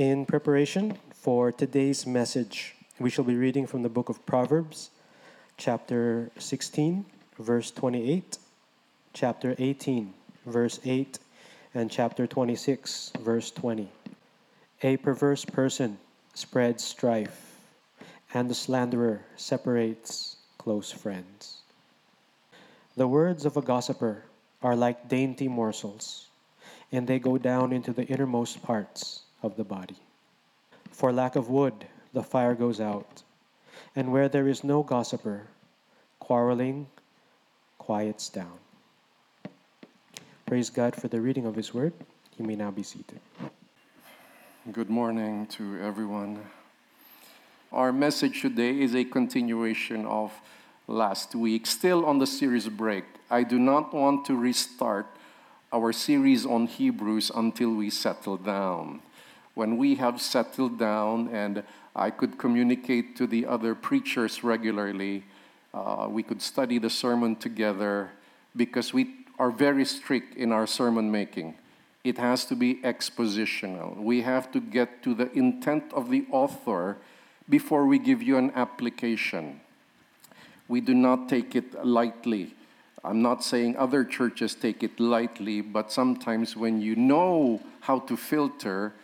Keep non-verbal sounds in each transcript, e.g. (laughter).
In preparation for today's message, we shall be reading from the book of Proverbs, chapter 16, verse 28, chapter 18, verse 8, and chapter 26, verse 20. A perverse person spreads strife, and the slanderer separates close friends. The words of a gossiper are like dainty morsels, and they go down into the innermost parts of the body. For lack of wood, the fire goes out, and where there is no gossiper, quarreling quiets down. Praise God for the reading of His word. You may now be seated. Good morning to everyone. Our message today is a continuation of last week, still on the series break. I do not want to restart our series on Hebrews until we settle down. When we have settled down and I could communicate to the other preachers regularly, uh, we could study the sermon together because we are very strict in our sermon making. It has to be expositional. We have to get to the intent of the author before we give you an application. We do not take it lightly. I'm not saying other churches take it lightly, but sometimes when you know how to filter,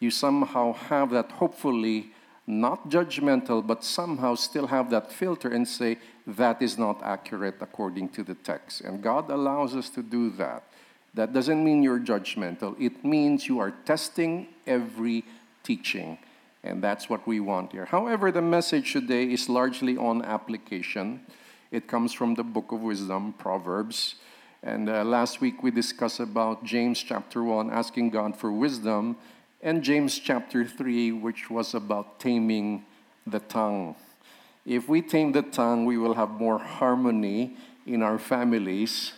you somehow have that, hopefully, not judgmental, but somehow still have that filter and say, that is not accurate according to the text. And God allows us to do that. That doesn't mean you're judgmental, it means you are testing every teaching. And that's what we want here. However, the message today is largely on application. It comes from the book of wisdom, Proverbs. And uh, last week we discussed about James chapter 1, asking God for wisdom, and James chapter 3, which was about taming the tongue. If we tame the tongue, we will have more harmony in our families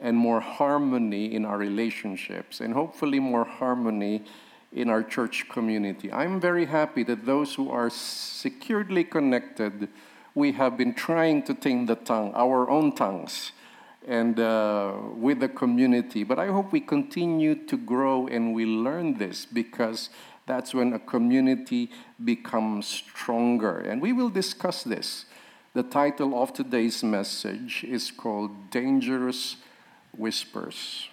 and more harmony in our relationships, and hopefully more harmony in our church community. I'm very happy that those who are securely connected, we have been trying to tame the tongue, our own tongues, and uh, with the community. But I hope we continue to grow and we learn this because that's when a community becomes stronger. And we will discuss this. The title of today's message is called Dangerous Whispers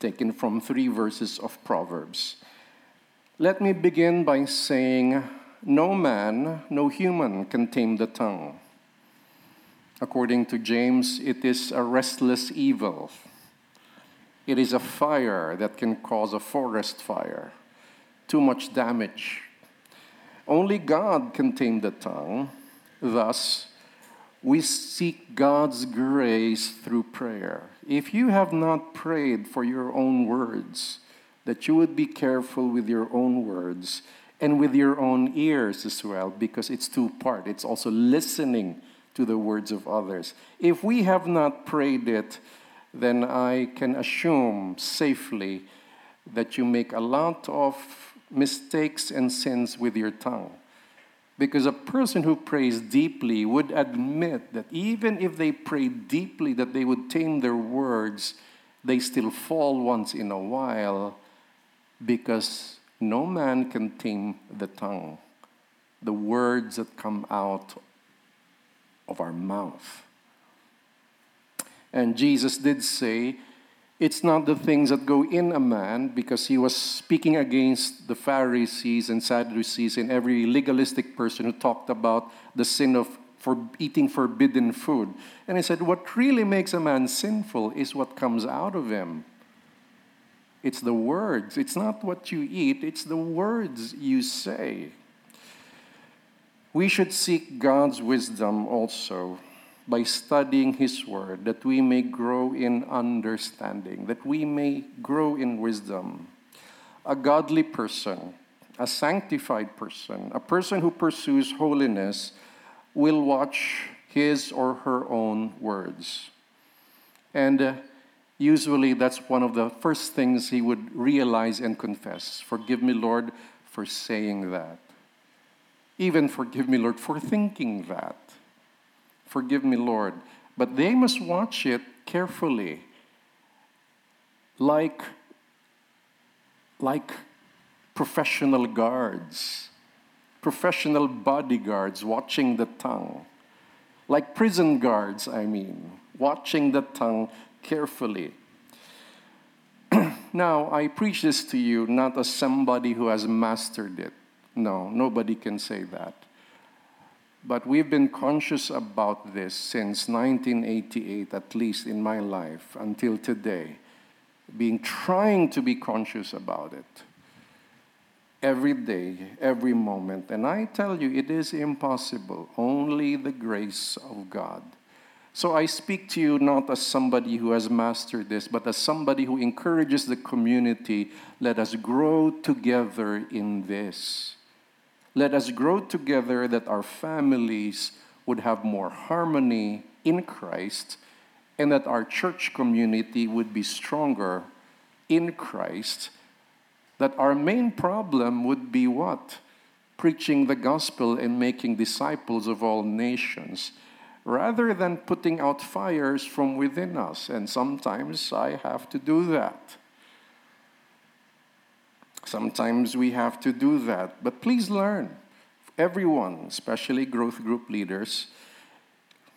taken from three verses of Proverbs. Let me begin by saying, No man, no human can tame the tongue. According to James, it is a restless evil. It is a fire that can cause a forest fire, too much damage. Only God can tame the tongue. Thus, we seek God's grace through prayer. If you have not prayed for your own words, that you would be careful with your own words and with your own ears as well, because it's two part. It's also listening to the words of others. If we have not prayed it, then I can assume safely that you make a lot of mistakes and sins with your tongue. Because a person who prays deeply would admit that even if they pray deeply, that they would tame their words, they still fall once in a while because no man can tame the tongue, the words that come out of our mouth. And Jesus did say, it's not the things that go in a man, because he was speaking against the Pharisees and Sadducees and every legalistic person who talked about the sin of for eating forbidden food. And he said, What really makes a man sinful is what comes out of him. It's the words. It's not what you eat, it's the words you say. We should seek God's wisdom also by studying His Word, that we may grow in understanding, that we may grow in wisdom. A godly person, a sanctified person, a person who pursues holiness, will watch his or her own words. And uh, usually that's one of the first things he would realize and confess. Forgive me, Lord, for saying that. Even forgive me, Lord, for thinking that. Forgive me, Lord. But they must watch it carefully, like, like professional guards, professional bodyguards watching the tongue, like prison guards, I mean, watching the tongue carefully. (clears throat) now, I preach this to you not as somebody who has mastered it. No, nobody can say that. But we've been conscious about this since 1988, at least in my life, until today, being trying to be conscious about it every day, every moment. And I tell you, it is impossible. Only the grace of God. So I speak to you not as somebody who has mastered this, but as somebody who encourages the community. Let us grow together in this. Let us grow together that our families would have more harmony in Christ and that our church community would be stronger in Christ. That our main problem would be what? Preaching the gospel and making disciples of all nations rather than putting out fires from within us. And sometimes I have to do that. Sometimes we have to do that. But please learn, everyone, especially growth group leaders,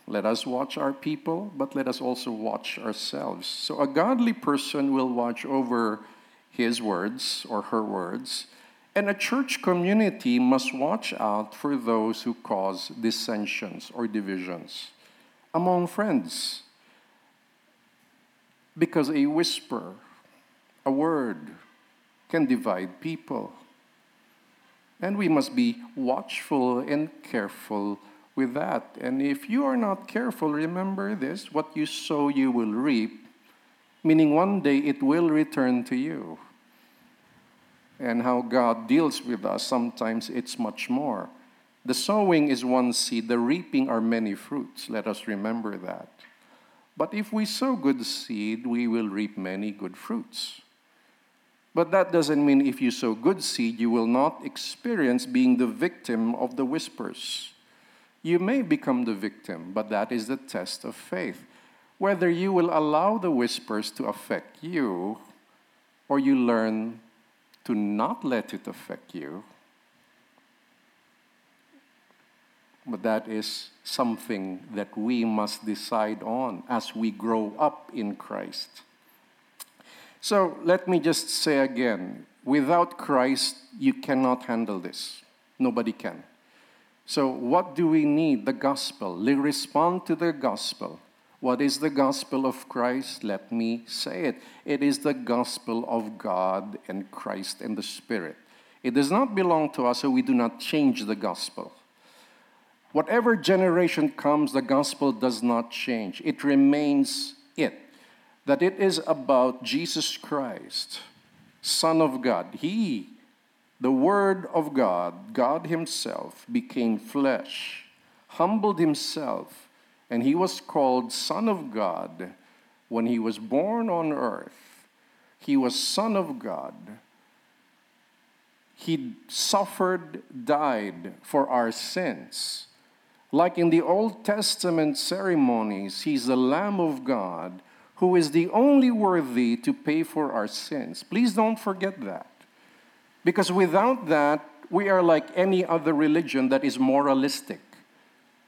let us watch our people, but let us also watch ourselves. So a godly person will watch over his words or her words, and a church community must watch out for those who cause dissensions or divisions among friends. Because a whisper, a word, can divide people. And we must be watchful and careful with that. And if you are not careful, remember this what you sow, you will reap, meaning one day it will return to you. And how God deals with us, sometimes it's much more. The sowing is one seed, the reaping are many fruits. Let us remember that. But if we sow good seed, we will reap many good fruits. But that doesn't mean if you sow good seed, you will not experience being the victim of the whispers. You may become the victim, but that is the test of faith. Whether you will allow the whispers to affect you or you learn to not let it affect you. But that is something that we must decide on as we grow up in Christ. So let me just say again without Christ, you cannot handle this. Nobody can. So, what do we need? The gospel. Respond to the gospel. What is the gospel of Christ? Let me say it. It is the gospel of God and Christ and the Spirit. It does not belong to us, so we do not change the gospel. Whatever generation comes, the gospel does not change, it remains it that it is about Jesus Christ, Son of God. He, the Word of God, God Himself, became flesh, humbled Himself, and He was called Son of God when He was born on earth. He was Son of God. He suffered, died for our sins. Like in the Old Testament ceremonies, He's the Lamb of God who is the only worthy to pay for our sins. Please don't forget that. Because without that, we are like any other religion that is moralistic.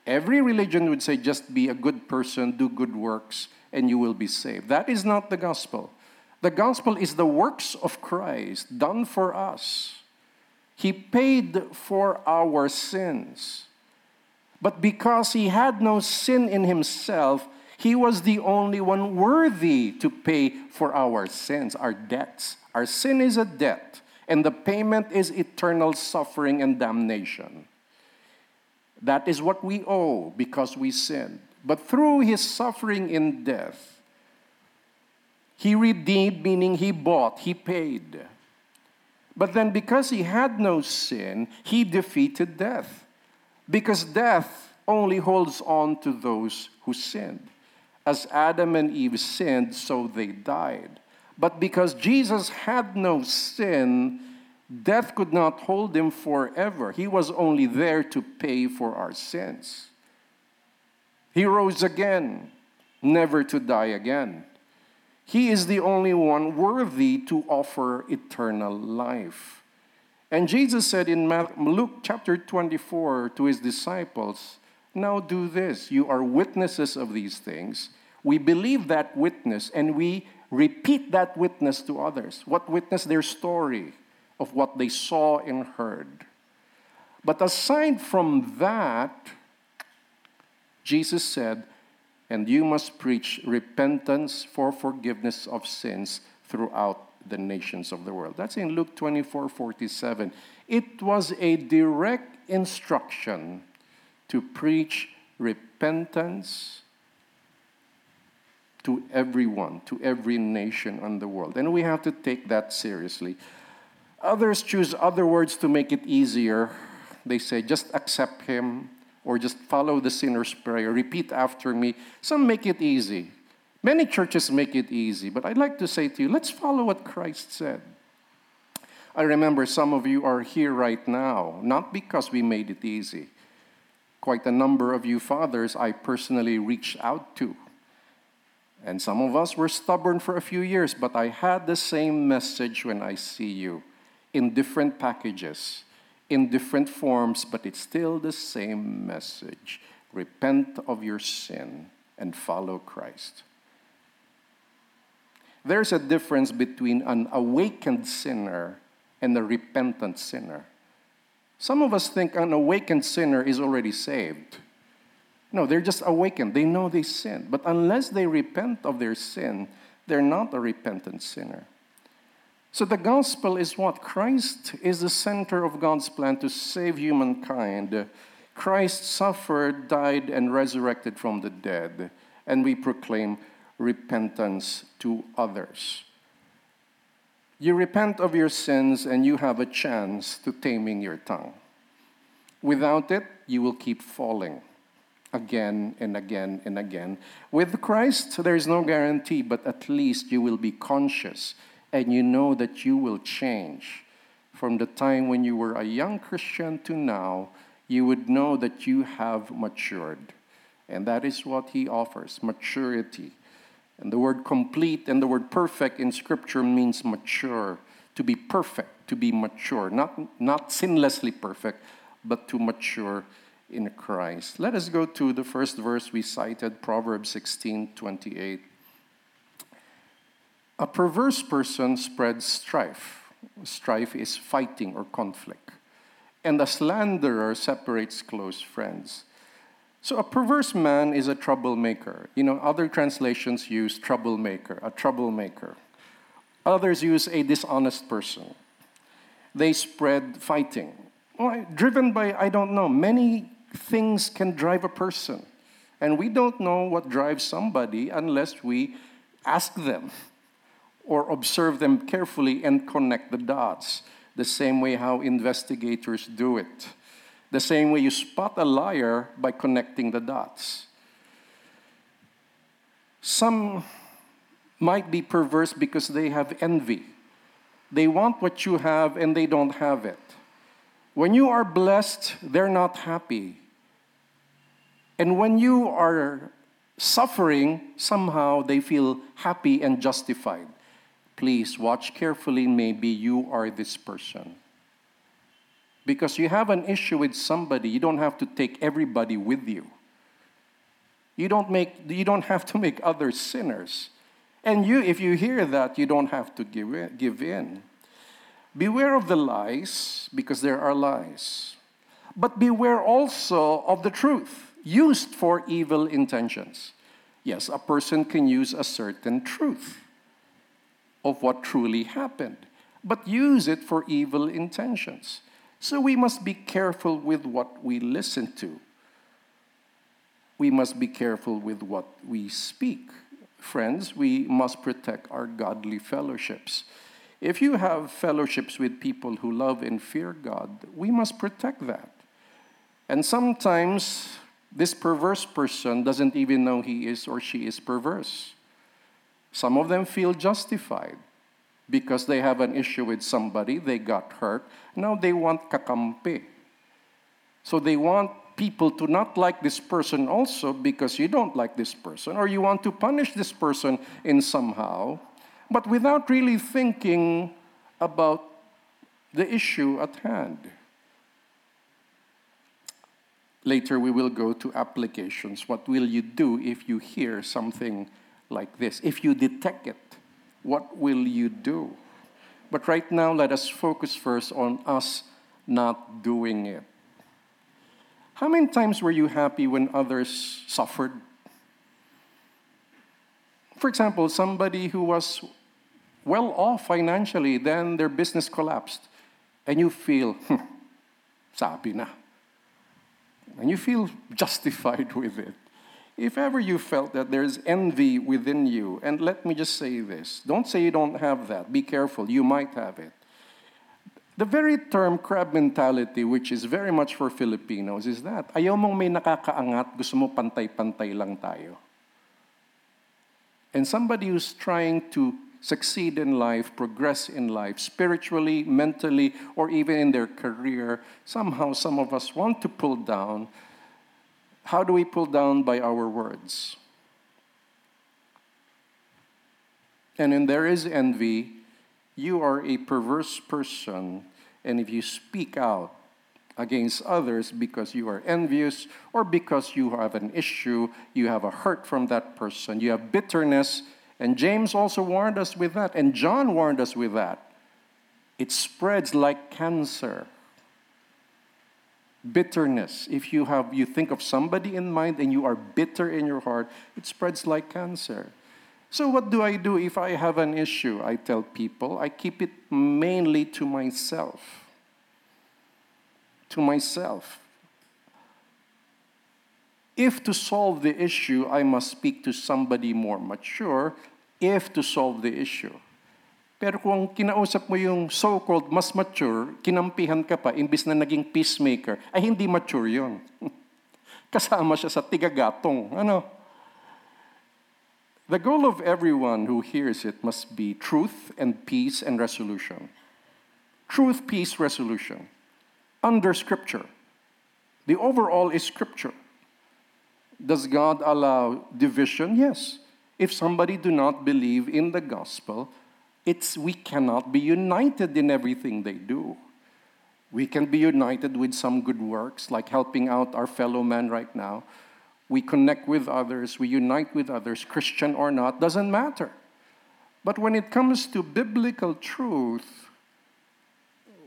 Every religion would say just be a good person, do good works, and you will be saved. That is not the gospel. The gospel is the works of Christ done for us. He paid for our sins. But because he had no sin in himself, he was the only one worthy to pay for our sins, our debts. Our sin is a debt, and the payment is eternal suffering and damnation. That is what we owe because we sinned. But through his suffering in death, he redeemed, meaning he bought, he paid. But then, because he had no sin, he defeated death. Because death only holds on to those who sinned. As Adam and Eve sinned, so they died. But because Jesus had no sin, death could not hold him forever. He was only there to pay for our sins. He rose again, never to die again. He is the only one worthy to offer eternal life. And Jesus said in Luke chapter 24 to his disciples, Now do this. You are witnesses of these things. We believe that witness and we repeat that witness to others. What witness? Their story of what they saw and heard. But aside from that, Jesus said, and you must preach repentance for forgiveness of sins throughout the nations of the world. That's in Luke 24 47. It was a direct instruction to preach repentance to everyone, to every nation in the world. And we have to take that seriously. Others choose other words to make it easier. They say, just accept Him or just follow the sinner's prayer, repeat after me. Some make it easy. Many churches make it easy, but I'd like to say to you, let's follow what Christ said. I remember some of you are here right now, not because we made it easy. Quite a number of you fathers I personally reached out to. And some of us were stubborn for a few years, but I had the same message when I see you in different packages, in different forms, but it's still the same message. Repent of your sin and follow Christ. There's a difference between an awakened sinner and a repentant sinner. Some of us think an awakened sinner is already saved. No, they're just awakened. They know they sin. But unless they repent of their sin, they're not a repentant sinner. So the gospel is what? Christ is the center of God's plan to save humankind. Christ suffered, died, and resurrected from the dead. And we proclaim repentance to others. You repent of your sins, and you have a chance to taming your tongue. Without it, you will keep falling again and again and again. With Christ, there is no guarantee, but at least you will be conscious and you know that you will change. From the time when you were a young Christian to now, you would know that you have matured. And that is what he offers maturity. And the word complete and the word perfect in Scripture means mature, to be perfect, to be mature, not, not sinlessly perfect, but to mature in Christ. Let us go to the first verse we cited, Proverbs 16 28. A perverse person spreads strife. Strife is fighting or conflict. And a slanderer separates close friends. So a perverse man is a troublemaker. You know, other translations use troublemaker, a troublemaker. Others use a dishonest person. They spread fighting. Well, driven by, I don't know, many things can drive a person. And we don't know what drives somebody unless we ask them or observe them carefully and connect the dots, the same way how investigators do it, the same way you spot a liar by connecting the dots. Some might be perverse because they have envy. They want what you have and they don't have it. When you are blessed, they're not happy. And when you are suffering, somehow they feel happy and justified. Please watch carefully, maybe you are this person. Because you have an issue with somebody, you don't have to take everybody with you. You don't, make, you don't have to make others sinners. And you, if you hear that, you don't have to give in, give in. Beware of the lies, because there are lies. But beware also of the truth, used for evil intentions. Yes, a person can use a certain truth of what truly happened, but use it for evil intentions. So we must be careful with what we listen to. We must be careful with what we speak. Friends, we must protect our godly fellowships. If you have fellowships with people who love and fear God, we must protect that. And sometimes this perverse person doesn't even know he is or she is perverse. Some of them feel justified because they have an issue with somebody, they got hurt. Now they want kakampi. So they want people to not like this person also because you don't like this person, or you want to punish this person in somehow, but without really thinking about the issue at hand. Later, we will go to applications. What will you do if you hear something like this? If you detect it, what will you do? But right now, let us focus first on us not doing it. How many times were you happy when others suffered? For example, somebody who was well off financially, then their business collapsed, and you feel, hmm, sabi na. And you feel justified (laughs) with it. If ever you felt that there's envy within you, and let me just say this don't say you don't have that, be careful, you might have it. The very term crab mentality, which is very much for Filipinos, is that ayaw mong may nakakaangat, gusto mo pantay-pantay lang tayo. And somebody who's trying to succeed in life, progress in life, spiritually, mentally, or even in their career, somehow some of us want to pull down. How do we pull down? By our words. And when there is envy, you are a perverse person, and if you speak out, against others because you are envious or because you have an issue, you have a hurt from that person, you have bitterness. And James also warned us with that, and John warned us with that. It spreads like cancer. Bitterness. If you have you think of somebody in mind and you are bitter in your heart, it spreads like cancer. So what do I do if I have an issue? I tell people, I keep it mainly to myself to myself. If to solve the issue, I must speak to somebody more mature, if to solve the issue. Pero kung kinausap mo yung so-called mas mature, kinampihan ka pa, imbis na naging peacemaker, ay hindi mature yon. (laughs) Kasama siya sa tigagatong. Ano? The goal of everyone who hears it must be truth and peace and resolution. Truth, peace, resolution under Scripture. The overall is Scripture. Does God allow division? Yes. If somebody do not believe in the gospel, it's we cannot be united in everything they do. We can be united with some good works, like helping out our fellow man right now. We connect with others, we unite with others, Christian or not, doesn't matter. But when it comes to biblical truth,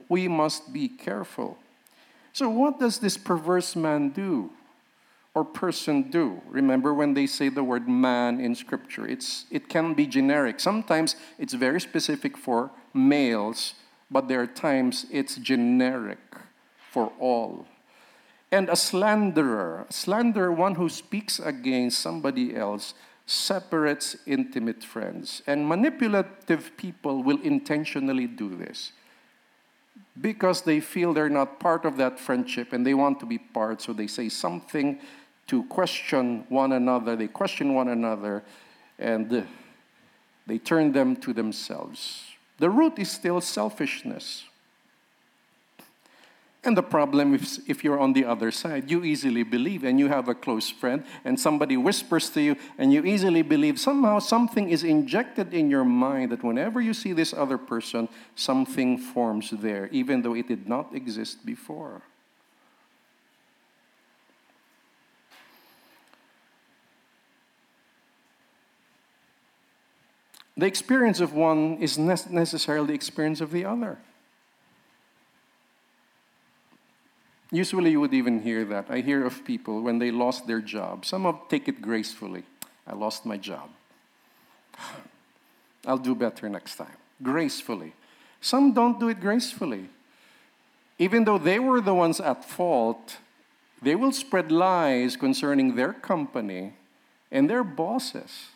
we must be careful. So, what does this perverse man do or person do? Remember when they say the word man in Scripture, it's, it can be generic. Sometimes it's very specific for males, but there are times it's generic for all. And a slanderer, a slanderer, one who speaks against somebody else, separates intimate friends. And manipulative people will intentionally do this because they feel they're not part of that friendship and they want to be part, so they say something to question one another. They question one another and they turn them to themselves. The root is still selfishness. And the problem is if you're on the other side, you easily believe and you have a close friend and somebody whispers to you and you easily believe somehow something is injected in your mind that whenever you see this other person, something forms there, even though it did not exist before. The experience of one is necessarily the experience of the other. Usually, you would even hear that. I hear of people when they lost their job. Some of take it gracefully. I lost my job. (sighs) I'll do better next time. Gracefully. Some don't do it gracefully. Even though they were the ones at fault, they will spread lies concerning their company and their bosses.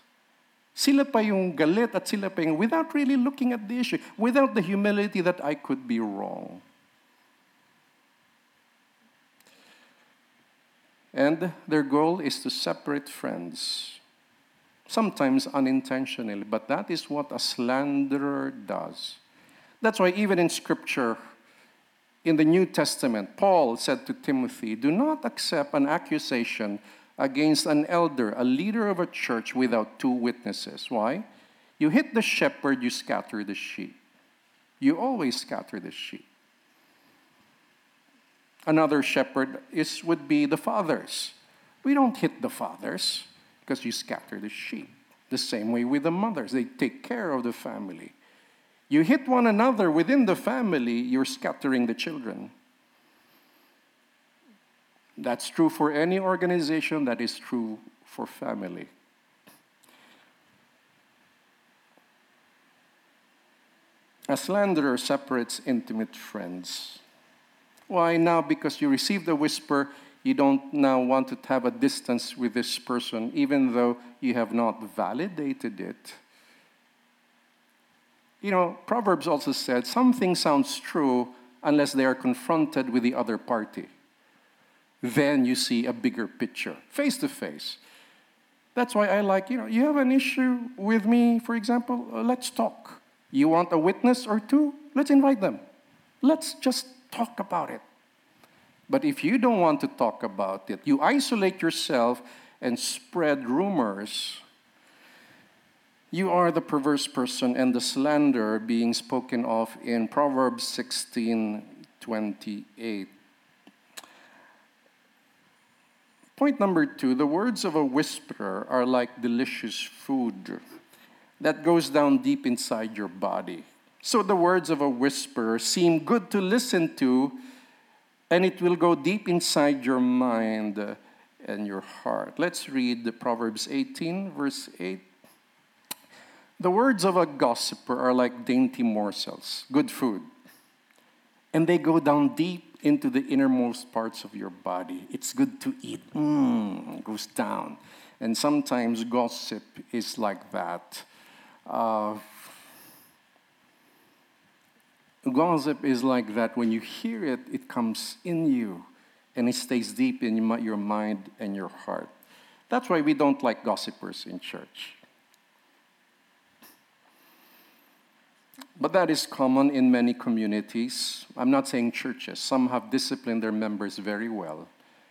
Sila pa yung galit at sila pa yung without really looking at the issue, without the humility that I could be wrong. And their goal is to separate friends, sometimes unintentionally, but that is what a slanderer does. That's why, even in Scripture, in the New Testament, Paul said to Timothy, Do not accept an accusation against an elder, a leader of a church, without two witnesses. Why? You hit the shepherd, you scatter the sheep. You always scatter the sheep. Another shepherd is, would be the fathers. We don't hit the fathers because you scatter the sheep. The same way with the mothers, they take care of the family. You hit one another within the family, you're scattering the children. That's true for any organization, that is true for family. A slanderer separates intimate friends. Why now? Because you received a whisper, you don't now want to have a distance with this person, even though you have not validated it. You know, Proverbs also said something sounds true unless they are confronted with the other party. Then you see a bigger picture, face to face. That's why I like, you know, you have an issue with me, for example, uh, let's talk. You want a witness or two? Let's invite them. Let's just talk about it. But if you don't want to talk about it, you isolate yourself and spread rumors. You are the perverse person and the slander being spoken of in Proverbs 16 28. Point number two the words of a whisperer are like delicious food that goes down deep inside your body. So the words of a whisperer seem good to listen to, and it will go deep inside your mind and your heart. Let's read the Proverbs 18, verse 8. The words of a gossiper are like dainty morsels, good food, and they go down deep into the innermost parts of your body. It's good to eat. Mmm, goes down. And sometimes gossip is like that. Uh, gossip is like that. When you hear it, it comes in you and it stays deep in your mind and your heart. That's why we don't like gossipers in church. But that is common in many communities. I'm not saying churches. Some have disciplined their members very well,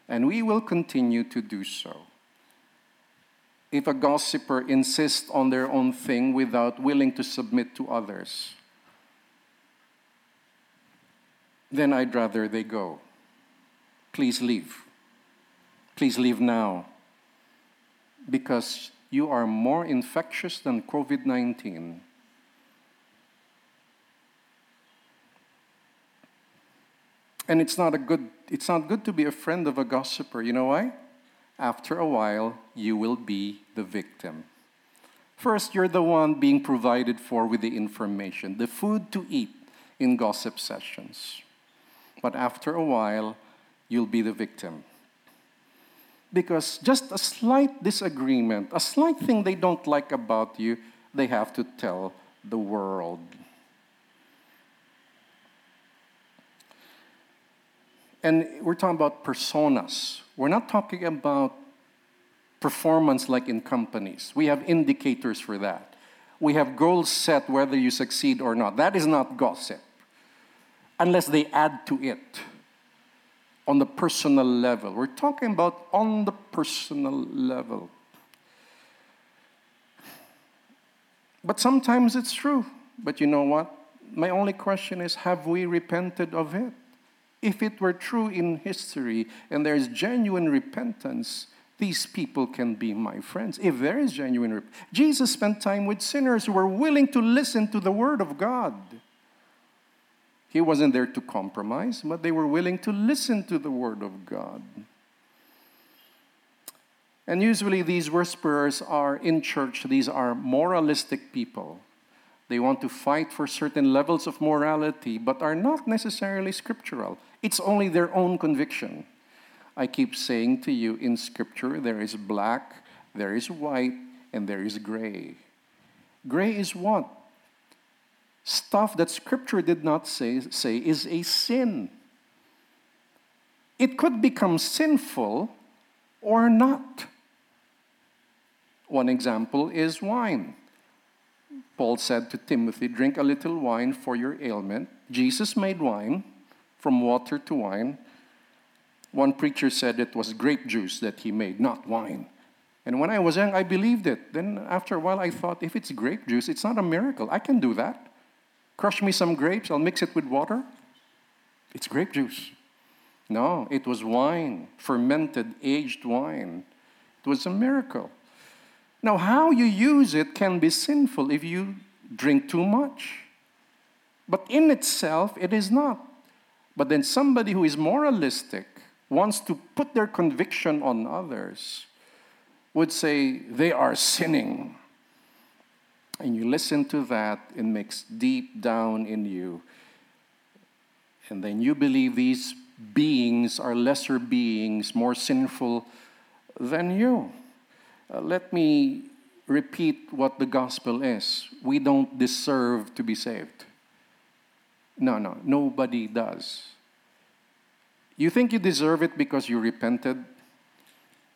and we will continue to do so if a gossiper insists on their own thing without willing to submit to others, then I'd rather they go. Please leave. Please leave now. Because you are more infectious than COVID 19. And it's not a good it's not good to be a friend of a gossiper. You know why? after a while, you will be the victim. First, you're the one being provided for with the information, the food to eat in gossip sessions. But after a while, you'll be the victim. Because just a slight disagreement, a slight thing they don't like about you, they have to tell the world. And we're talking about personas. We're not talking about performance like in companies. We have indicators for that. We have goals set whether you succeed or not. That is not gossip, unless they add to it on the personal level. We're talking about on the personal level. But sometimes it's true. But you know what? My only question is have we repented of it? If it were true in history and there's genuine repentance, these people can be my friends. If there is genuine repentance, Jesus spent time with sinners who were willing to listen to the word of God. He wasn't there to compromise, but they were willing to listen to the word of God. And usually, these whisperers are in church, these are moralistic people they want to fight for certain levels of morality, but are not necessarily scriptural. It's only their own conviction. I keep saying to you in Scripture, there is black, there is white, and there is gray. Gray is what? Stuff that Scripture did not say, say is a sin. It could become sinful or not. One example is wine. Paul said to Timothy, Drink a little wine for your ailment. Jesus made wine from water to wine. One preacher said it was grape juice that he made, not wine. And when I was young, I believed it. Then after a while, I thought, if it's grape juice, it's not a miracle. I can do that. Crush me some grapes, I'll mix it with water. It's grape juice. No, it was wine, fermented, aged wine. It was a miracle. Now, how you use it can be sinful if you drink too much. But in itself, it is not. But then somebody who is moralistic wants to put their conviction on others would say they are sinning. And you listen to that, it makes deep down in you. And then you believe these beings are lesser beings, more sinful than you. Uh, let me repeat what the gospel is. We don't deserve to be saved. No, no, nobody does. You think you deserve it because you repented?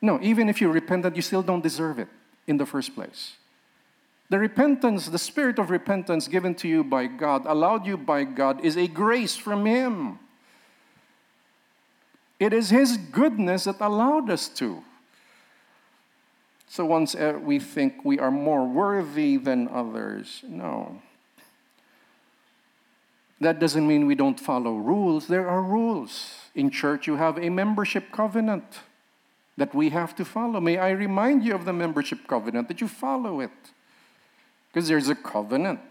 No, even if you repented, you still don't deserve it in the first place. The repentance, the spirit of repentance given to you by God, allowed you by God, is a grace from Him. It is His goodness that allowed us to. So once uh, we think we are more worthy than others, no. That doesn't mean we don't follow rules. There are rules. In church, you have a membership covenant that we have to follow. May I remind you of the membership covenant that you follow it. Because there's a covenant.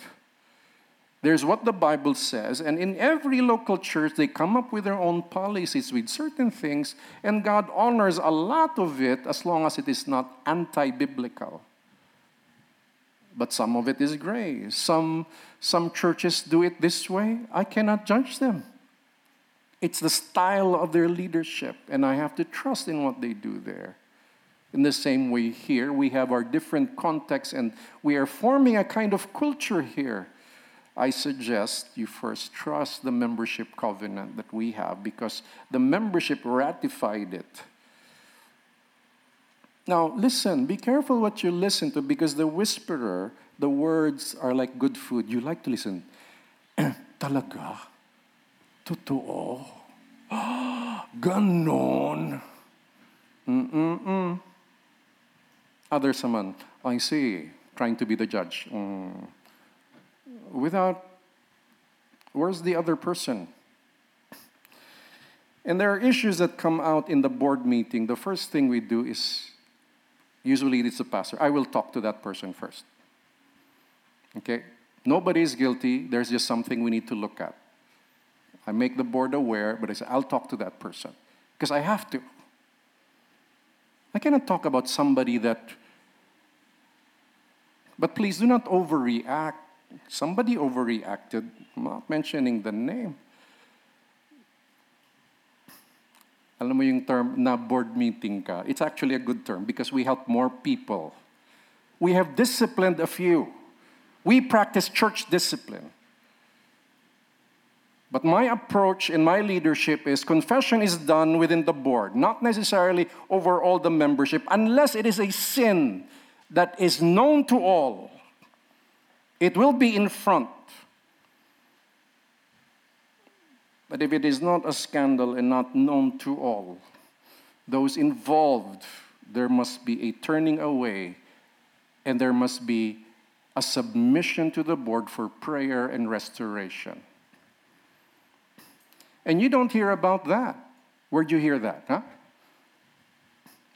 There's what the Bible says, and in every local church, they come up with their own policies with certain things, and God honors a lot of it as long as it is not anti biblical. But some of it is gray. Some, some churches do it this way. I cannot judge them. It's the style of their leadership, and I have to trust in what they do there. In the same way, here, we have our different contexts, and we are forming a kind of culture here I suggest you first trust the membership covenant that we have because the membership ratified it. Now, listen, be careful what you listen to because the whisperer, the words are like good food. You like to listen. (clears throat) Talaga? Totoo? (gasps) Ganon? Mm-mm-mm. Others I see, trying to be the judge. Mm without where's the other person? And there are issues that come out in the board meeting. The first thing we do is usually it's the pastor. I will talk to that person first. Okay? Nobody is guilty. There's just something we need to look at. I make the board aware, but I say, I'll talk to that person. Because I have to. I cannot talk about somebody that. But please do not overreact somebody overreacted, I'm not mentioning the name. Alam mo yung term na board meeting ka, it's actually a good term because we help more people. We have disciplined a few. We practice church discipline. But my approach in my leadership is confession is done within the board, not necessarily over all the membership, unless it is a sin that is known to all. It will be in front. But if it is not a scandal and not known to all, those involved, there must be a turning away and there must be a submission to the board for prayer and restoration. And you don't hear about that. Where'd you hear that, huh?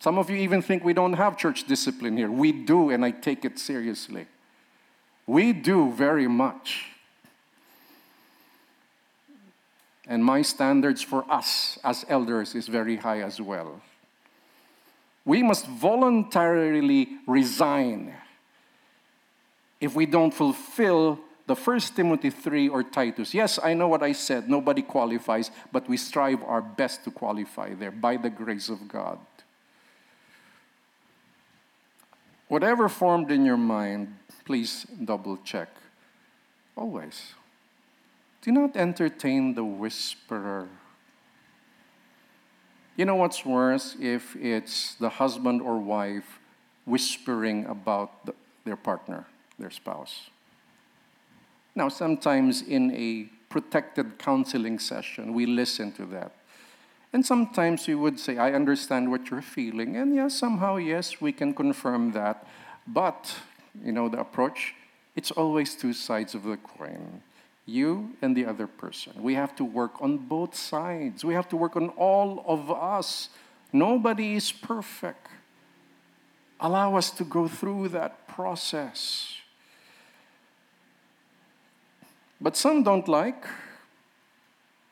Some of you even think we don't have church discipline here. We do, and I take it seriously. We do very much. And my standards for us as elders is very high as well. We must voluntarily resign if we don't fulfill the First Timothy 3 or Titus. Yes, I know what I said. Nobody qualifies, but we strive our best to qualify there by the grace of God. Whatever formed in your mind, please double check. Always. Do not entertain the whisperer. You know what's worse if it's the husband or wife whispering about the, their partner, their spouse. Now, sometimes in a protected counseling session, we listen to that. And sometimes we would say, I understand what you're feeling. And yes, somehow, yes, we can confirm that. But, you know, the approach, it's always two sides of the coin. you and the other person. We have to work on both sides. We have to work on all of us. Nobody is perfect. Allow us to go through that process. But some don't like,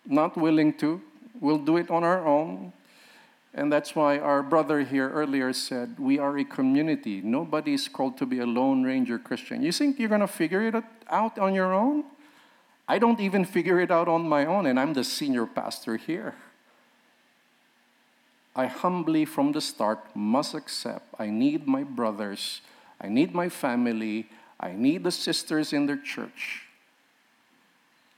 not willing to. We'll do it on our own. And that's why our brother here earlier said, We are a community. Nobody is called to be a Lone Ranger Christian. You think you're going to figure it out on your own? I don't even figure it out on my own, and I'm the senior pastor here. I humbly, from the start, must accept I need my brothers, I need my family, I need the sisters in their church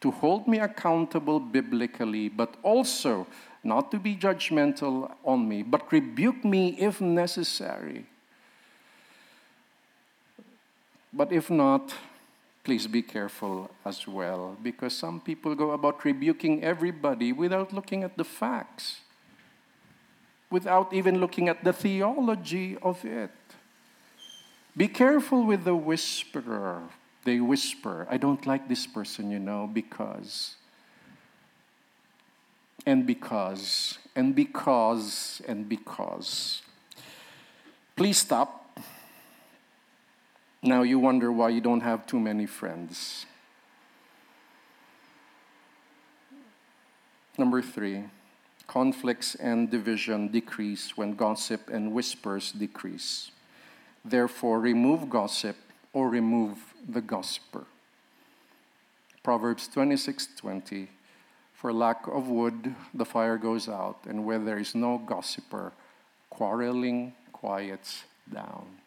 to hold me accountable biblically, but also not to be judgmental on me, but rebuke me if necessary. But if not, please be careful as well, because some people go about rebuking everybody without looking at the facts, without even looking at the theology of it. Be careful with the whisperer. They whisper, I don't like this person, you know, because and because, and because, and because. Please stop. Now you wonder why you don't have too many friends. Number three, conflicts and division decrease when gossip and whispers decrease. Therefore, remove gossip or remove the gossiper. Proverbs 26 20. For lack of wood, the fire goes out, and where there is no gossiper, quarreling quiets down.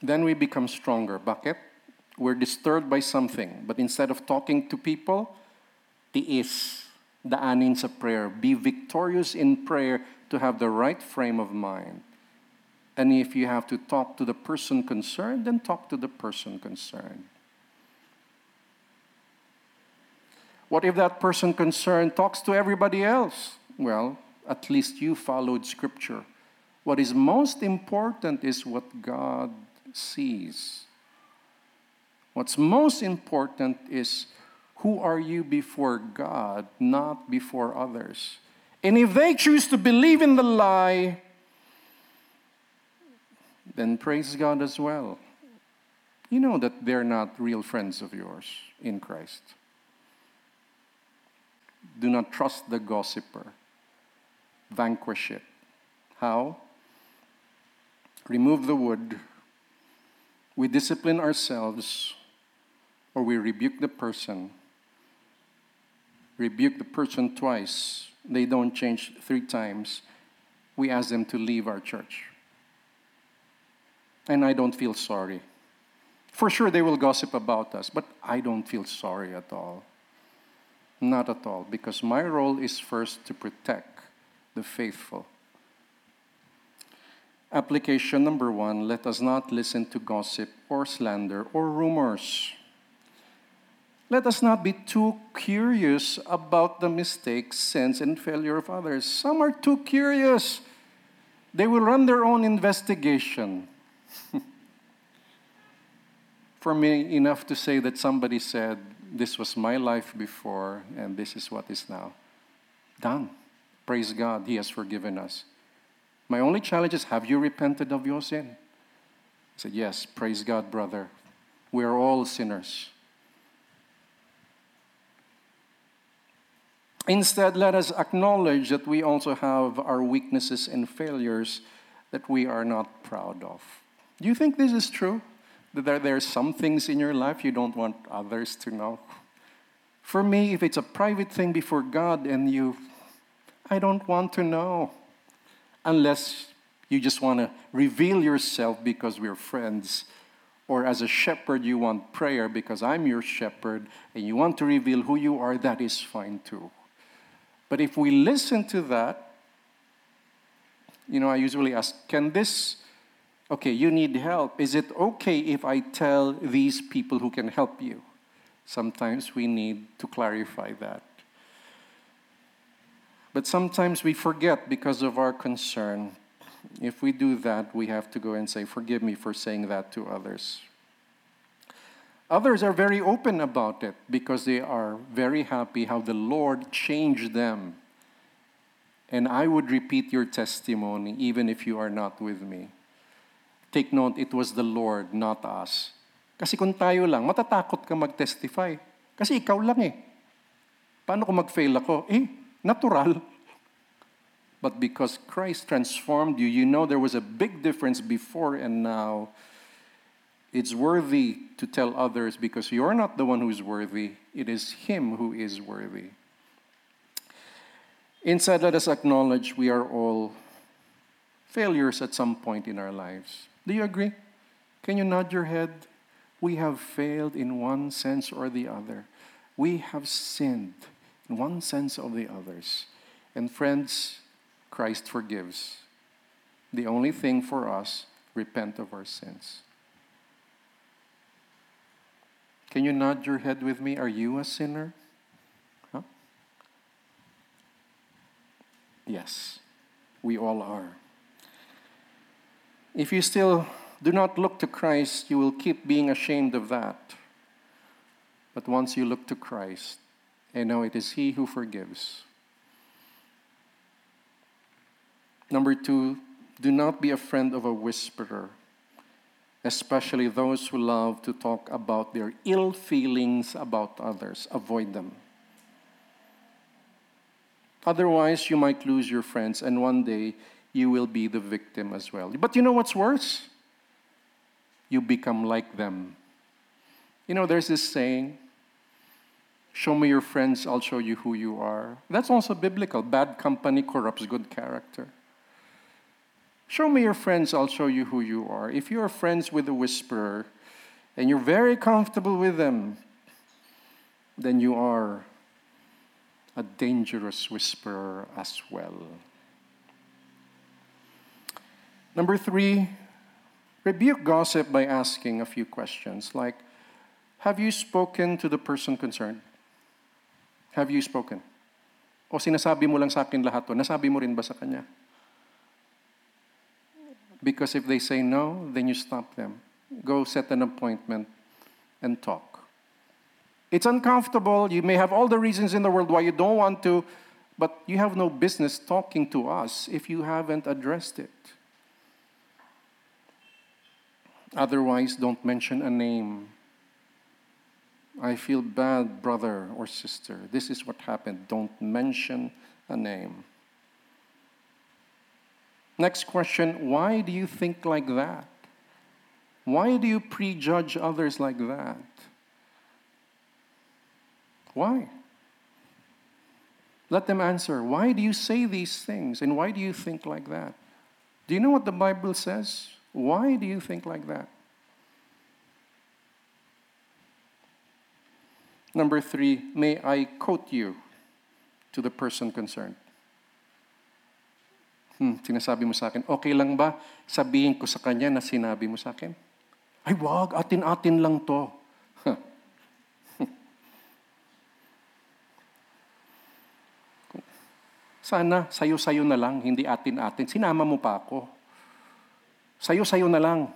Then we become stronger. Bakit? We're disturbed by something, but instead of talking to people, the is, tiis, daanin sa prayer. Be victorious in prayer to have the right frame of mind. And if you have to talk to the person concerned, then talk to the person concerned. What if that person concerned talks to everybody else? Well, at least you followed Scripture. What is most important is what God sees. What's most important is who are you before God, not before others. And if they choose to believe in the lie, then praise God as well. You know that they're not real friends of yours in Christ. Do not trust the gossiper. Vanquish it. How? Remove the wood. We discipline ourselves, or we rebuke the person. Rebuke the person twice. They don't change three times. We ask them to leave our church and I don't feel sorry. For sure, they will gossip about us, but I don't feel sorry at all. Not at all, because my role is first to protect the faithful. Application number one let us not listen to gossip or slander or rumors. Let us not be too curious about the mistakes, sins, and failure of others. Some are too curious. They will run their own investigation. (laughs) For me, enough to say that somebody said, This was my life before, and this is what is now. Done. Praise God, He has forgiven us. My only challenge is Have you repented of your sin? I said, Yes, praise God, brother. We are all sinners. Instead, let us acknowledge that we also have our weaknesses and failures that we are not proud of. Do you think this is true? That there, are some things in your life you don't want others to know? For me, if it's a private thing before God and you, I don't want to know. Unless you just want to reveal yourself because we're friends. Or as a shepherd, you want prayer because I'm your shepherd and you want to reveal who you are, that is fine too. But if we listen to that, you know, I usually ask, can this okay, you need help. Is it okay if I tell these people who can help you? Sometimes we need to clarify that. But sometimes we forget because of our concern. if we do that, we have to go and say, Forgive me for saying that to others. Others are very open about it because they are very happy how the Lord changed them. And I would repeat your testimony even if you are not with me. Take note, it was the Lord, not us. Kasi kung tayo lang, matatakot ka mag-testify. Kasi ikaw lang eh. Paano kung mag-fail ako? Eh, natural. But because Christ transformed you, you know there was a big difference before and now. It's worthy to tell others because you're not the one who's worthy, it is Him who is worthy. Inside, let us acknowledge we are all failures at some point in our lives. Do you agree? Can you nod your head? We have failed in one sense or the other. We have sinned in one sense or the others. And friends, Christ forgives. The only thing for us, repent of our sins. Can you nod your head with me? Are you a sinner? Huh? Yes, we all are. If you still do not look to Christ, you will keep being ashamed of that. But once you look to Christ, and know it is He who forgives, Number two, do not be a friend of a whisperer, especially those who love to talk about their ill feelings about others. Avoid them. Otherwise, you might lose your friends, and one day you will be the victim as well. But you know what's worse? You become like them. You know, there's this saying show me your friends, I'll show you who you are. That's also biblical. Bad company corrupts good character. Show me your friends, I'll show you who you are. If you are friends with a whisperer and you're very comfortable with them, then you are a dangerous whisperer as well. Number three, rebuke gossip by asking a few questions like, Have you spoken to the person concerned? Have you spoken? O sinasabi mo lang sa akin lahat to, nasabi mo rin ba sa kanya? Because if they say no, then you stop them. Go set an appointment and talk. It's uncomfortable. You may have all the reasons in the world why you don't want to, but you have no business talking to us if you haven't addressed it. Otherwise, don't mention a name. I feel bad, brother or sister. This is what happened. Don't mention a name. Next question why do you think like that? Why do you prejudge others like that? Why? Let them answer. Why do you say these things? And why do you think like that? Do you know what the Bible says? Why do you think like that? Number three, may I quote you to the person concerned. Hmm, sinasabi mo sa akin, okay lang ba sabihin ko sa kanya na sinabi mo sa akin? Ay, wag, atin-atin lang to. (laughs) Sana sayo-sayo na lang, hindi atin-atin. Sinama mo pa ako. Sayo-sayo na lang.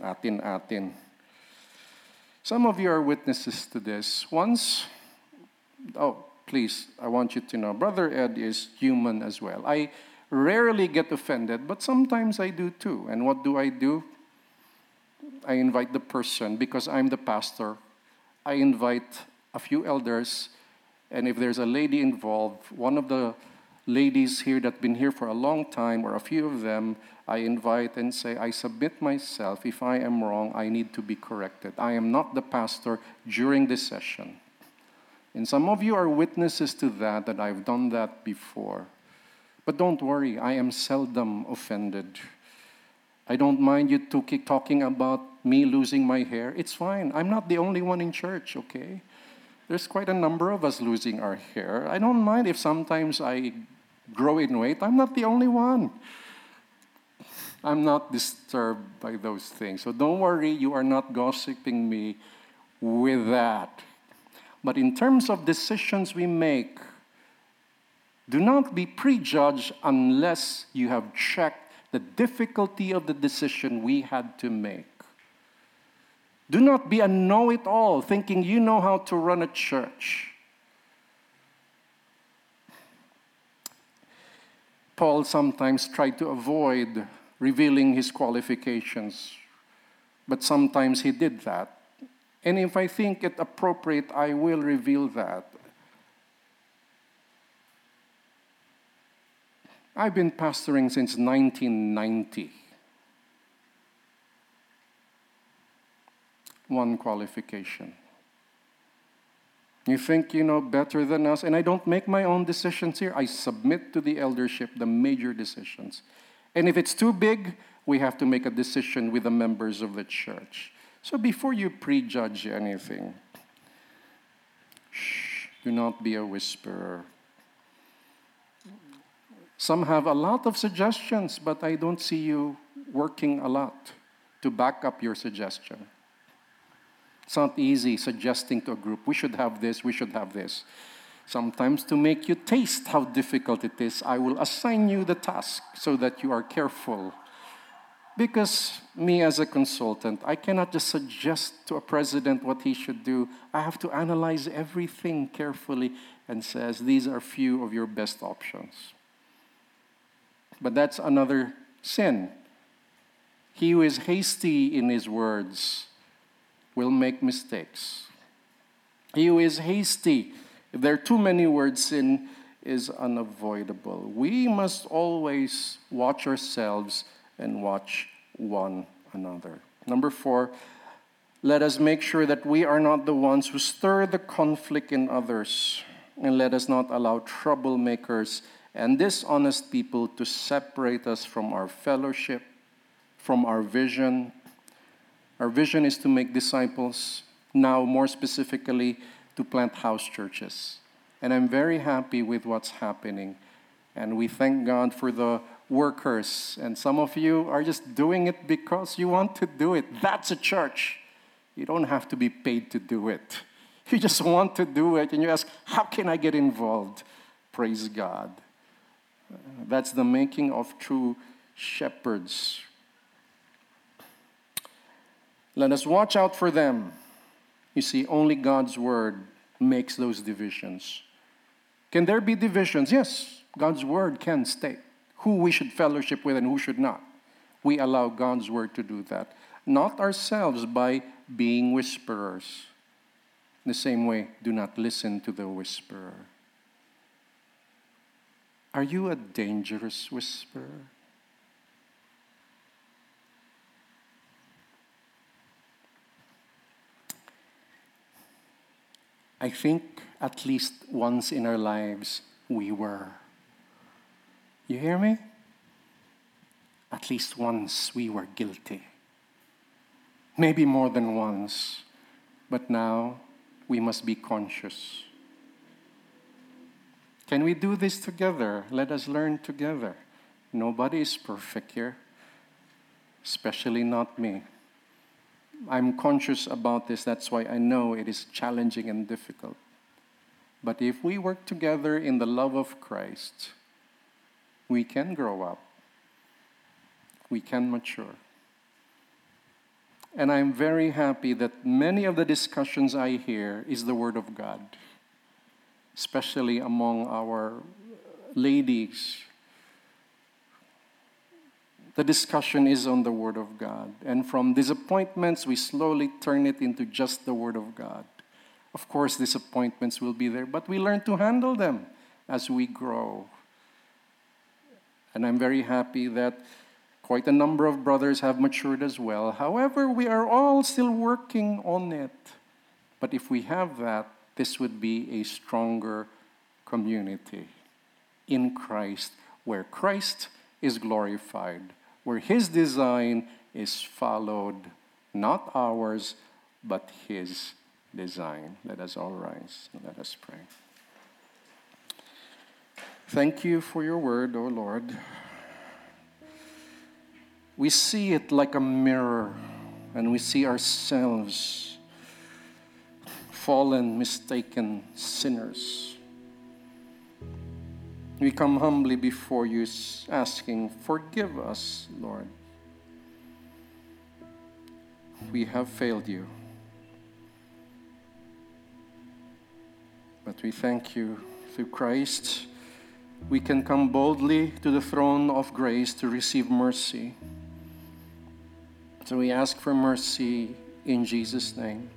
Atin-atin. Some of you are witnesses to this. Once, oh, please, I want you to know, Brother Ed is human as well. I rarely get offended, but sometimes I do too. And what do I do? I invite the person, because I'm the pastor, I invite a few elders, and if there's a lady involved, one of the ladies here that's been here for a long time, or a few of them, I invite and say, I submit myself. If I am wrong, I need to be corrected. I am not the pastor during this session. And some of you are witnesses to that, that I've done that before. But don't worry, I am seldom offended. I don't mind you talking about me losing my hair. It's fine. I'm not the only one in church, okay? There's quite a number of us losing our hair. I don't mind if sometimes I grow in weight. I'm not the only one. I'm not disturbed by those things. So don't worry, you are not gossiping me with that. But in terms of decisions we make, Do not be prejudged unless you have checked the difficulty of the decision we had to make. Do not be a know it all, thinking you know how to run a church. Paul sometimes tried to avoid revealing his qualifications, but sometimes he did that. And if I think it appropriate, I will reveal that. I've been pastoring since 1990. One qualification. You think you know better than us, and I don't make my own decisions here. I submit to the eldership the major decisions. And if it's too big, we have to make a decision with the members of the church. So before you prejudge anything, shh, do not be a whisperer. Some have a lot of suggestions, but I don't see you working a lot to back up your suggestion. It's not easy suggesting to a group, we should have this, we should have this. Sometimes, to make you taste how difficult it is, I will assign you the task so that you are careful. Because, me as a consultant, I cannot just suggest to a president what he should do. I have to analyze everything carefully and says, these are few of your best options. But that's another sin. He who is hasty in his words will make mistakes. He who is hasty, if there are too many words, sin is unavoidable. We must always watch ourselves and watch one another. Number four, let us make sure that we are not the ones who stir the conflict in others, and let us not allow troublemakers and dishonest people to separate us from our fellowship, from our vision. Our vision is to make disciples, now more specifically, to plant house churches. And I'm very happy with what's happening. And we thank God for the workers. And some of you are just doing it because you want to do it. That's a church. You don't have to be paid to do it. (laughs) You just want to do it, and you ask, How can I get involved? Praise God. That's the making of true shepherds. Let us watch out for them. You see, only God's word makes those divisions. Can there be divisions? Yes, God's word can state who we should fellowship with and who should not. We allow God's word to do that, not ourselves by being whisperers. In the same way, do not listen to the whisperer. Are you a dangerous whisperer? I think at least once in our lives we were. You hear me? At least once we were guilty. Maybe more than once. But now we must be conscious. Can we do this together? Let us learn together. Nobody is perfect here, especially not me. I'm conscious about this, that's why I know it is challenging and difficult. But if we work together in the love of Christ, we can grow up, we can mature. And I'm very happy that many of the discussions I hear is the Word of God especially among our ladies. The discussion is on the Word of God. And from disappointments, we slowly turn it into just the Word of God. Of course, disappointments will be there, but we learn to handle them as we grow. And I'm very happy that quite a number of brothers have matured as well. However, we are all still working on it. But if we have that, this would be a stronger community in Christ, where Christ is glorified, where His design is followed, not ours, but His design. Let us all rise and let us pray. Thank you for your word, O oh Lord. We see it like a mirror, and we see ourselves fallen, mistaken sinners. We come humbly before you, asking, Forgive us, Lord. We have failed you. But we thank you through Christ. We can come boldly to the throne of grace to receive mercy. So we ask for mercy in Jesus' name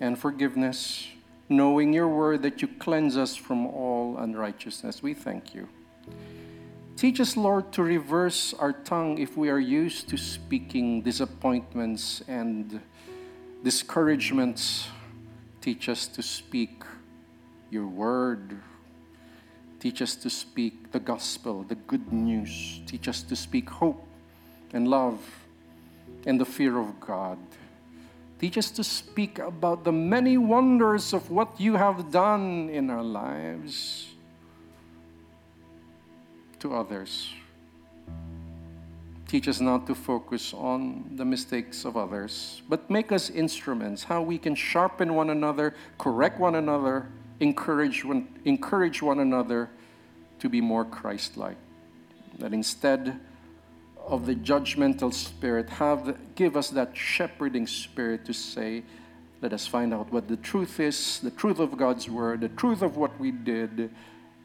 and forgiveness, knowing your word that you cleanse us from all unrighteousness. We thank you. Teach us, Lord, to reverse our tongue if we are used to speaking disappointments and discouragements. Teach us to speak your word. Teach us to speak the gospel, the good news. Teach us to speak hope and love and the fear of God. Teach us to speak about the many wonders of what you have done in our lives to others. Teach us not to focus on the mistakes of others, but make us instruments, how we can sharpen one another, correct one another, encourage one, encourage one another to be more Christ like. That instead, of the judgmental spirit have give us that shepherding spirit to say let us find out what the truth is the truth of god's word the truth of what we did.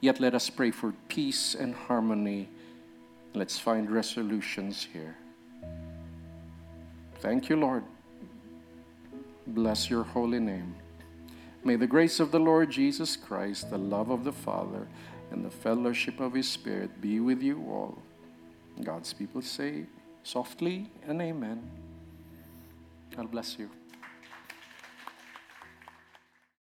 Yet let us pray for peace and harmony. Let's find resolutions here. Thank you lord. Bless your holy name may the grace of the lord jesus christ the love of the father and the fellowship of his spirit be with you all God's people say softly and amen. God bless you.